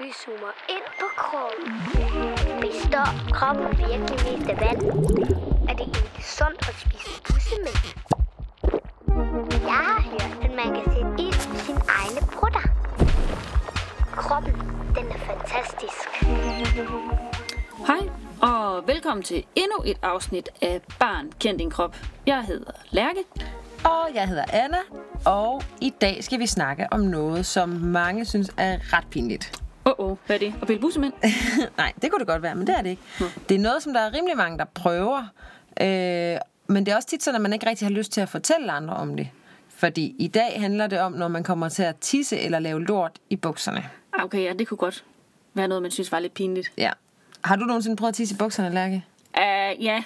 Vi zoomer ind på kroppen. Består kroppen virkelig mest af vand? Er det egentlig sundt at spise bussemænd? Jeg har hørt, at man kan sætte ild i sine egne brutter. Kroppen, den er fantastisk. Hej, og velkommen til endnu et afsnit af Barn Kend Din Krop. Jeg hedder Lærke. Og jeg hedder Anna, og i dag skal vi snakke om noget, som mange synes er ret pinligt. Åh, oh, hvad er det? Og pille bussemænd? Nej, det kunne det godt være, men det er det ikke. Det er noget, som der er rimelig mange, der prøver. Øh, men det er også tit sådan, at man ikke rigtig har lyst til at fortælle andre om det. Fordi i dag handler det om, når man kommer til at tisse eller lave lort i bukserne. Ah, Okay, ja, det kunne godt være noget, man synes var lidt pinligt. Ja. Har du nogensinde prøvet at tisse i bukserne, Lærke? Uh, ja,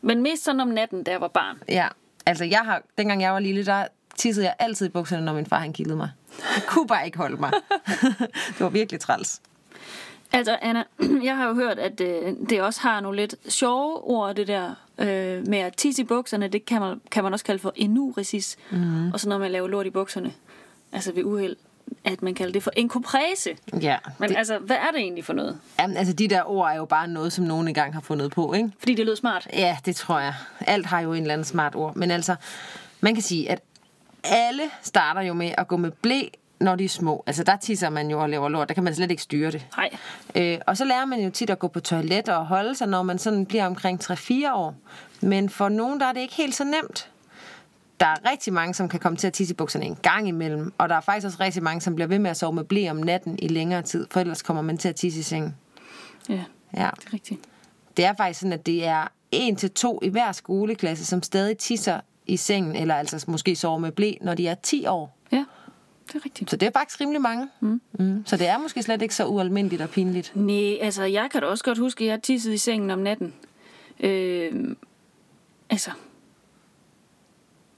men mest sådan om natten, da jeg var barn. Ja. Altså, jeg har, dengang jeg var lille, der tissede jeg altid i bukserne, når min far han kildede mig. Jeg kunne bare ikke holde mig. det var virkelig træls. Altså, Anna, jeg har jo hørt, at øh, det også har nogle lidt sjove ord, det der øh, med at tisse i bukserne. Det kan man, kan man også kalde for enuresis. Mm. Og så når man laver lort i bukserne, altså ved uheld, at man kalder det for enkoprese. Ja. Men det, altså, hvad er det egentlig for noget? jamen, altså, de der ord er jo bare noget, som nogen engang har fundet på, ikke? Fordi det lød smart. Ja, det tror jeg. Alt har jo en eller anden smart ord. Men altså, man kan sige, at alle starter jo med at gå med blæ, når de er små. Altså, der tisser man jo og laver lort. Der kan man slet ikke styre det. Nej. Øh, og så lærer man jo tit at gå på toilet og holde sig, når man sådan bliver omkring 3-4 år. Men for nogen, der er det ikke helt så nemt. Der er rigtig mange, som kan komme til at tisse i bukserne en gang imellem. Og der er faktisk også rigtig mange, som bliver ved med at sove med blæ om natten i længere tid. For ellers kommer man til at tisse i sengen. Ja, Ja. det er rigtigt. Det er faktisk sådan, at det er en til to i hver skoleklasse, som stadig tisser i sengen, eller altså måske sover med blæ, når de er 10 år. Ja, det er rigtigt. Så det er faktisk rimelig mange. Mm. Mm. Så det er måske slet ikke så ualmindeligt og pinligt. Nej, altså, jeg kan da også godt huske, at jeg tissede i sengen om natten. Øh, altså,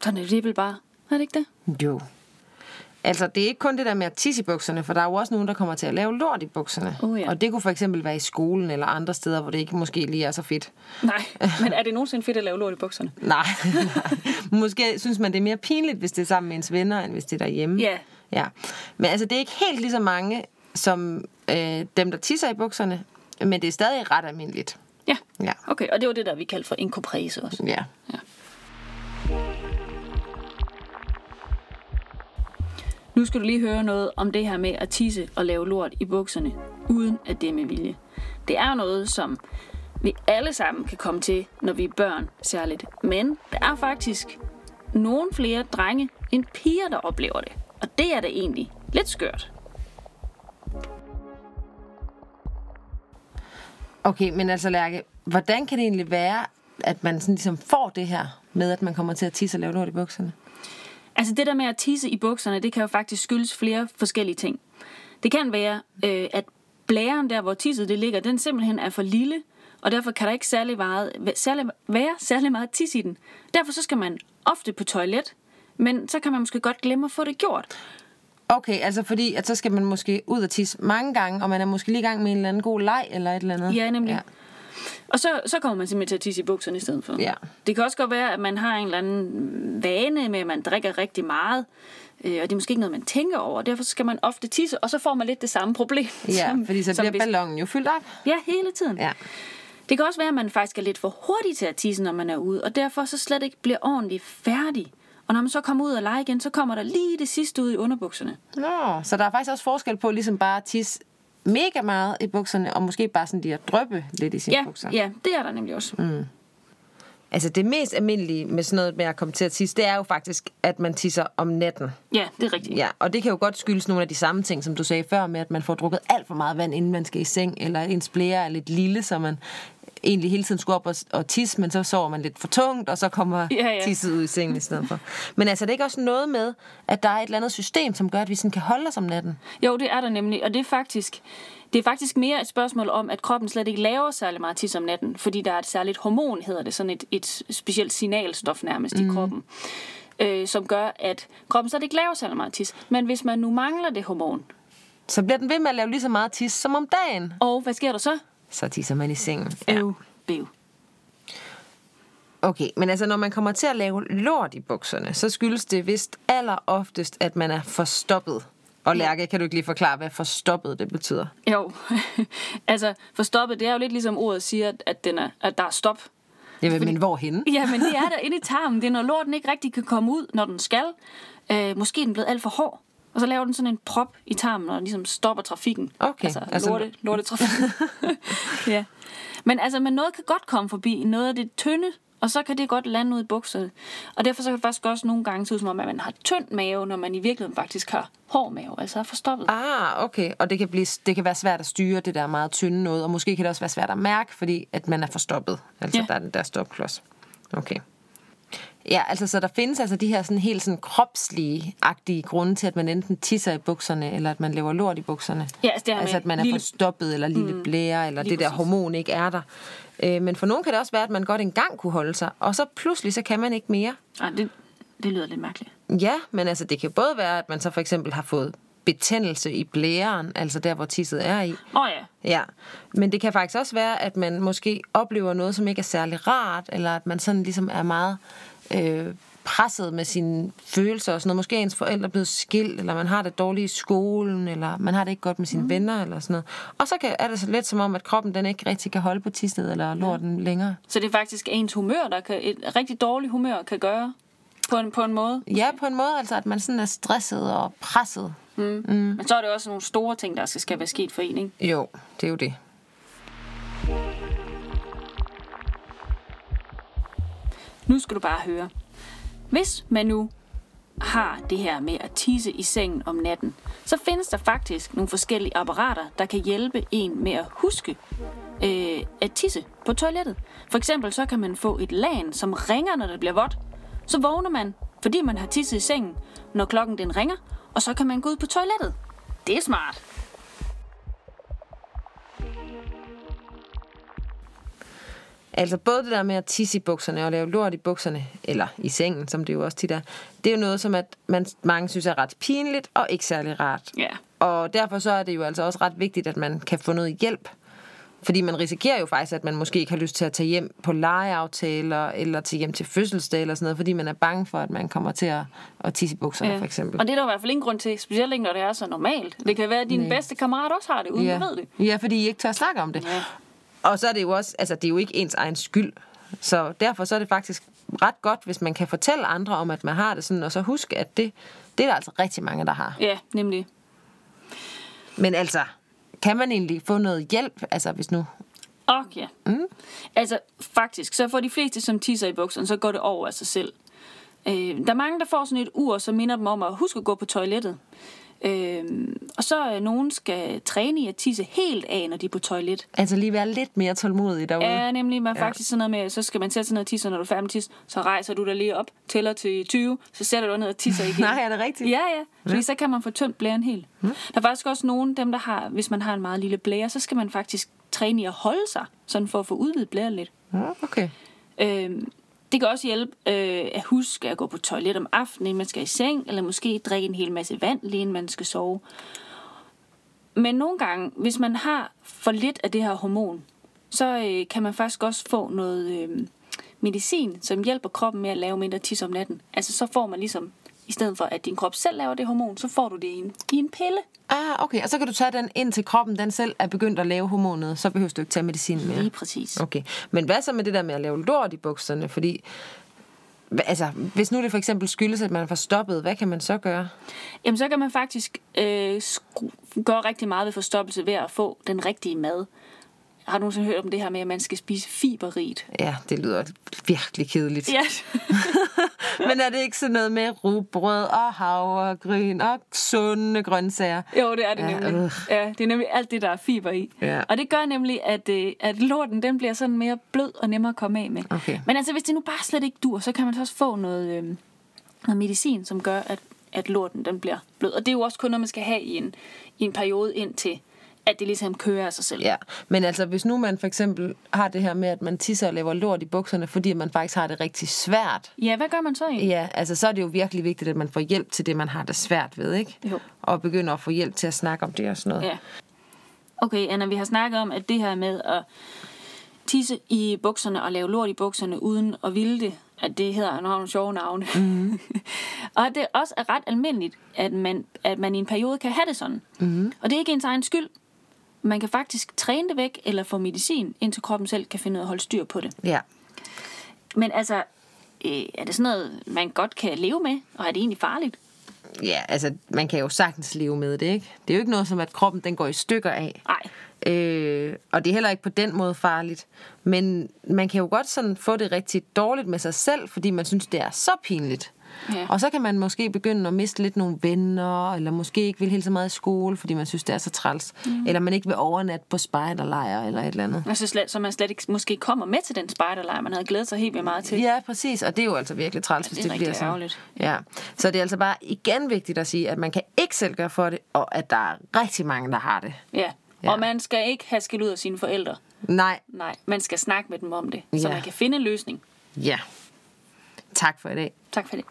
sådan er det vel bare. Er det ikke det? Jo. Altså, det er ikke kun det der med at tisse i bukserne, for der er jo også nogen, der kommer til at lave lort i bukserne. Oh, ja. Og det kunne for eksempel være i skolen eller andre steder, hvor det ikke måske lige er så fedt. Nej, men er det nogensinde fedt at lave lort i bukserne? Nej, nej. Måske synes man, det er mere pinligt, hvis det er sammen med ens venner, end hvis det er derhjemme. Ja. ja. Men altså, det er ikke helt lige så mange som øh, dem, der tisser i bukserne, men det er stadig ret almindeligt. Ja. Ja. Okay, og det var det, der vi kaldte for enkoprese også. Ja. Ja. Nu skal du lige høre noget om det her med at tisse og lave lort i bukserne, uden at det er med vilje. Det er noget, som vi alle sammen kan komme til, når vi er børn særligt. Men der er faktisk nogle flere drenge end piger, der oplever det. Og det er da egentlig lidt skørt. Okay, men altså Lærke, hvordan kan det egentlig være, at man sådan ligesom får det her med, at man kommer til at tisse og lave lort i bukserne? Altså det der med at tisse i bukserne, det kan jo faktisk skyldes flere forskellige ting. Det kan være, øh, at blæren der, hvor tisset det ligger, den simpelthen er for lille, og derfor kan der ikke særlig meget, særlig, være særlig meget tis i den. Derfor så skal man ofte på toilet, men så kan man måske godt glemme at få det gjort. Okay, altså fordi, at så skal man måske ud og tisse mange gange, og man er måske lige i gang med en eller anden god leg eller et eller andet. Ja, nemlig. Ja. Og så, så kommer man simpelthen til at tisse i bukserne i stedet for. Ja. Det kan også godt være, at man har en eller anden vane med, at man drikker rigtig meget, øh, og det er måske ikke noget, man tænker over. Derfor skal man ofte tisse, og så får man lidt det samme problem. Ja, som- fordi så som bliver hvis- ballonen jo fyldt op. Ja, hele tiden. Ja. Det kan også være, at man faktisk er lidt for hurtig til at tisse, når man er ude, og derfor så slet ikke bliver ordentligt færdig. Og når man så kommer ud og lege igen, så kommer der lige det sidste ud i underbukserne. Nå, så der er faktisk også forskel på ligesom bare at tisse mega meget i bukserne, og måske bare sådan lige at drøbe lidt i sine Ja, bukser. ja, det er der nemlig også. Mm. Altså det mest almindelige med sådan noget med at komme til at tisse, det er jo faktisk, at man tisser om natten. Ja, det er rigtigt. Ja, og det kan jo godt skyldes nogle af de samme ting, som du sagde før, med at man får drukket alt for meget vand, inden man skal i seng, eller ens blære er lidt lille, så man egentlig hele tiden skulle op og, og tisse, men så sover man lidt for tungt, og så kommer Ja, ja. tisset ud i sengen i stedet for. Men altså, det er ikke også noget med, at der er et eller andet system, som gør, at vi sådan kan holde os om natten? Jo, det er der nemlig, og det er faktisk... Det er faktisk mere et spørgsmål om, at kroppen slet ikke laver særlig meget tis om natten, fordi der er et særligt hormon, hedder det, sådan et, et specielt signalstof nærmest mm. i kroppen, øh, som gør, at kroppen slet ikke laver særlig meget tis. Men hvis man nu mangler det hormon, Så bliver den ved med at lave lige så meget tis som om dagen. og hvad sker der så? Så tisser man i sengen. Øv, bev. Okay, men altså når man kommer til at lave lort i bukserne, så skyldes det vist aller oftest, at man er forstoppet Og Lærke, kan du ikke lige forklare, hvad forstoppet det betyder? Jo, altså forstoppet, det er jo lidt ligesom ordet siger, at, den er, at der er stop. Ja, men, men hvorhenne? Ja, men det er der inde i tarmen. Det er, når lorten ikke rigtig kan komme ud, når den skal. Øh, måske er den blevet alt for hård. Og så laver den sådan en prop i tarmen, og ligesom stopper trafikken. Okay, Altså, altså- lorte, lorte trafikken. ja. Men altså, men noget kan godt komme forbi. Noget af det tynde, og så kan det godt lande ud i bukserne. Og derfor så kan det faktisk også nogle gange se ud som om, at man har tynd mave, når man i virkeligheden faktisk har hård mave. Altså er forstoppet. Ah, okay. Og det kan, blive, det kan være svært at styre det der meget tynde noget, og måske kan det også være svært at mærke, fordi at man er forstoppet. Altså, Ja. der er den der stopklods. Okay. Ja, altså, så der findes altså de her sådan helt sådan kropslige-agtige grunde til, at man enten tisser i bukserne, eller at man laver lort i bukserne. Ja, altså det altså at man er lille- forstoppet, eller lille blære, eller det der præcis. hormon ikke er der. Øh, men for nogen kan det også være, at man godt engang kunne holde sig, og så pludselig, så kan man ikke mere. Ej, det, det lyder lidt mærkeligt. Ja, men altså det kan både være, at man så for eksempel har fået betændelse i blæren, altså der, hvor tisset er i. Åh oh, ja. Ja, men det kan faktisk også være, at man måske oplever noget, som ikke er særlig rart, eller at man sådan ligesom er meget øh, presset med sine følelser og sådan noget. Måske er ens forældre blevet skilt, eller man har det dårligt i skolen, eller man har det ikke godt med sine mm. venner, eller sådan noget. Og så kan, er det så lidt som om, at kroppen den ikke rigtig kan holde på tisset eller lorten længere. Så det er faktisk ens humør, der kan, et rigtig dårligt humør kan gøre på en, på en måde. Ja, på en måde, altså at man sådan er stresset og presset. Mm. Men så er det også nogle store ting, der skal, skal være sket for en, ikke? Jo, det er jo det. Nu skal du bare høre. Hvis man nu har det her med at tisse i sengen om natten, så findes der faktisk nogle forskellige apparater, der kan hjælpe en med at huske øh, at tisse på toilettet. For eksempel så kan man få et lagen, som ringer, når det bliver vådt. Så vågner man, fordi man har tisset i sengen, når klokken den ringer, og så kan man gå ud på toilettet. Det er smart. Altså både det der med at tisse i bukserne og lave lort i bukserne, eller i sengen, som det jo også tit er, det er jo noget, som at man, mange synes er ret pinligt og ikke særlig rart. Ja. Og derfor så er det jo altså også ret vigtigt, at man kan få noget hjælp. Fordi man risikerer jo faktisk, at man måske ikke har lyst til at tage hjem på legeaftaler, eller til hjem til fødselsdag eller sådan noget, fordi man er bange for, at man kommer til at, at tisse i bukserne, ja. for eksempel. Og det er der i hvert fald ingen grund til, specielt ikke når det er så normalt. Det kan være, at din Nej. bedste kammerat også har det, uden ja. du ved det. Ja, fordi I ikke tør snakke om det. Ja. Og så er det jo også, altså det er jo ikke ens egen skyld. Så derfor så er det faktisk ret godt, hvis man kan fortælle andre om, at man har det sådan, og så huske, at det, det er der altså rigtig mange, der har. Ja, nemlig. Men altså, kan man egentlig få noget hjælp, altså hvis nu... Og ja. Mm. Altså, faktisk, så for de fleste, som tisser i bukserne, så går det over af sig selv. Øh, der er mange, der får sådan et ur, som minder dem om at huske at gå på toilettet. Øh, og så er nogen skal træne i at tisse helt af, når de er på toilet. Altså lige være lidt mere tålmodig derude. Ja, nemlig man ja. faktisk sådan noget med, så skal man sætte sig ned og tisse, og når du er færdig med tisse, så rejser du dig lige op, tæller til 20, så sætter du ned og tisser igen. Nej, er det rigtigt? Ja, ja. Fordi ja. så kan man få tømt blæren helt. Mm. Der er faktisk også nogen, dem der har, hvis man har en meget lille blære, så skal man faktisk træne i at holde sig, sådan for at få udvidet blæren lidt. Ja, okay. Øhm, det kan også hjælpe øh, at huske at gå på toilet om aftenen, inden man skal i seng, eller måske drikke en hel masse vand, lige inden man skal sove. Men nogle gange, hvis man har for lidt af det her hormon, så øh, kan man faktisk også få noget øh, medicin, som hjælper kroppen med at lave mindre tis om natten. Altså så får man ligesom, i stedet for at din krop selv laver det hormon, så får du det i en, i en pille. Ah, okay. Og så kan du tage den ind til kroppen, den selv er begyndt at lave hormonet, så behøver du ikke tage medicin mere. Lige præcis. Okay. Men hvad så med det der med at lave lort i bukserne? Fordi, altså, hvis nu det for eksempel skyldes, at man er forstoppet, hvad kan man så gøre? Jamen, så kan man faktisk øh, skru- gøre rigtig meget ved forstoppelse ved at få den rigtige mad. Har du nogensinde hørt om det her med, at man skal spise fiberrigt? Ja, det lyder virkelig kedeligt. Ja. Men er det ikke sådan noget med rugbrød og havregryn og sunde grøntsager? jo, det er det Ja, nemlig. øh. Ja, det er nemlig alt det, der er fiber i. Ja. Og det gør nemlig, at, øh, at lorten den bliver sådan mere blød og nemmere at komme af med. Okay. Men altså, hvis det nu bare slet ikke dur, så kan man så også få noget, øh, noget medicin, som gør, at, at lorten den bliver blød. Og det er jo også kun noget, man skal have i en, i en periode indtil, at det ligesom kører af sig selv. Ja, men altså hvis nu man for eksempel har det her med, at man tisser og laver lort i bukserne, fordi man faktisk har det rigtig svært, Ja, hvad gør man så egentlig? Ja, altså så er det jo virkelig vigtigt, at man får hjælp til det, man har det svært ved, ikke? Jo. Og begynder at få hjælp til at snakke om det og sådan noget. Ja. Okay, Anna, vi har snakket om, at det her med at tisse i bukserne og lave lort i bukserne uden at ville det, at det hedder, han har nogle sjove navne. Mm. og at det også er ret almindeligt, at man, at man i en periode kan have det sådan. Mm. Og det er ikke ens egen skyld. Man kan faktisk træne det væk, eller få medicin, indtil kroppen selv kan finde ud af at holde styr på det. Ja. Men altså, øh, er det sådan noget, man godt kan leve med, og er det egentlig farligt? Ja, altså, man kan jo sagtens leve med det, ikke? Det er jo ikke noget som, at kroppen den går i stykker af. Nej. Øh, og det er heller ikke på den måde farligt. Men man kan jo godt sådan få det rigtig dårligt med sig selv, fordi man synes, det er så pinligt. Ja. Og så kan man måske begynde at miste lidt nogle venner, eller måske ikke vil helt så meget i skole, fordi man synes, det er så træls. Mm. Eller man ikke vil overnatte på spejderlejr eller et eller andet. Altså slet, så man slet ikke måske kommer med til den spejderlejr, man havde glædet sig helt vildt meget til. Ja, præcis. Og det er jo altså virkelig træls, Ja, hvis det det bliver sådan. ærgerligt. Ja. Så det er altså bare igen vigtigt at sige, at man kan ikke selv gøre for det, og at der er rigtig mange, der har det. Ja. Ja. ja. Og man skal ikke have skæld ud af sine forældre. Nej. Nej, man skal snakke med dem om det, så Ja. man kan finde en løsning. Ja. Tak for i dag. Tak for det.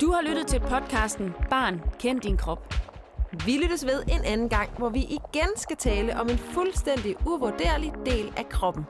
Du har lyttet til podcasten Barn, kend din krop. Vi lyttes ved en anden gang, hvor vi igen skal tale om en fuldstændig uvurderlig del af kroppen.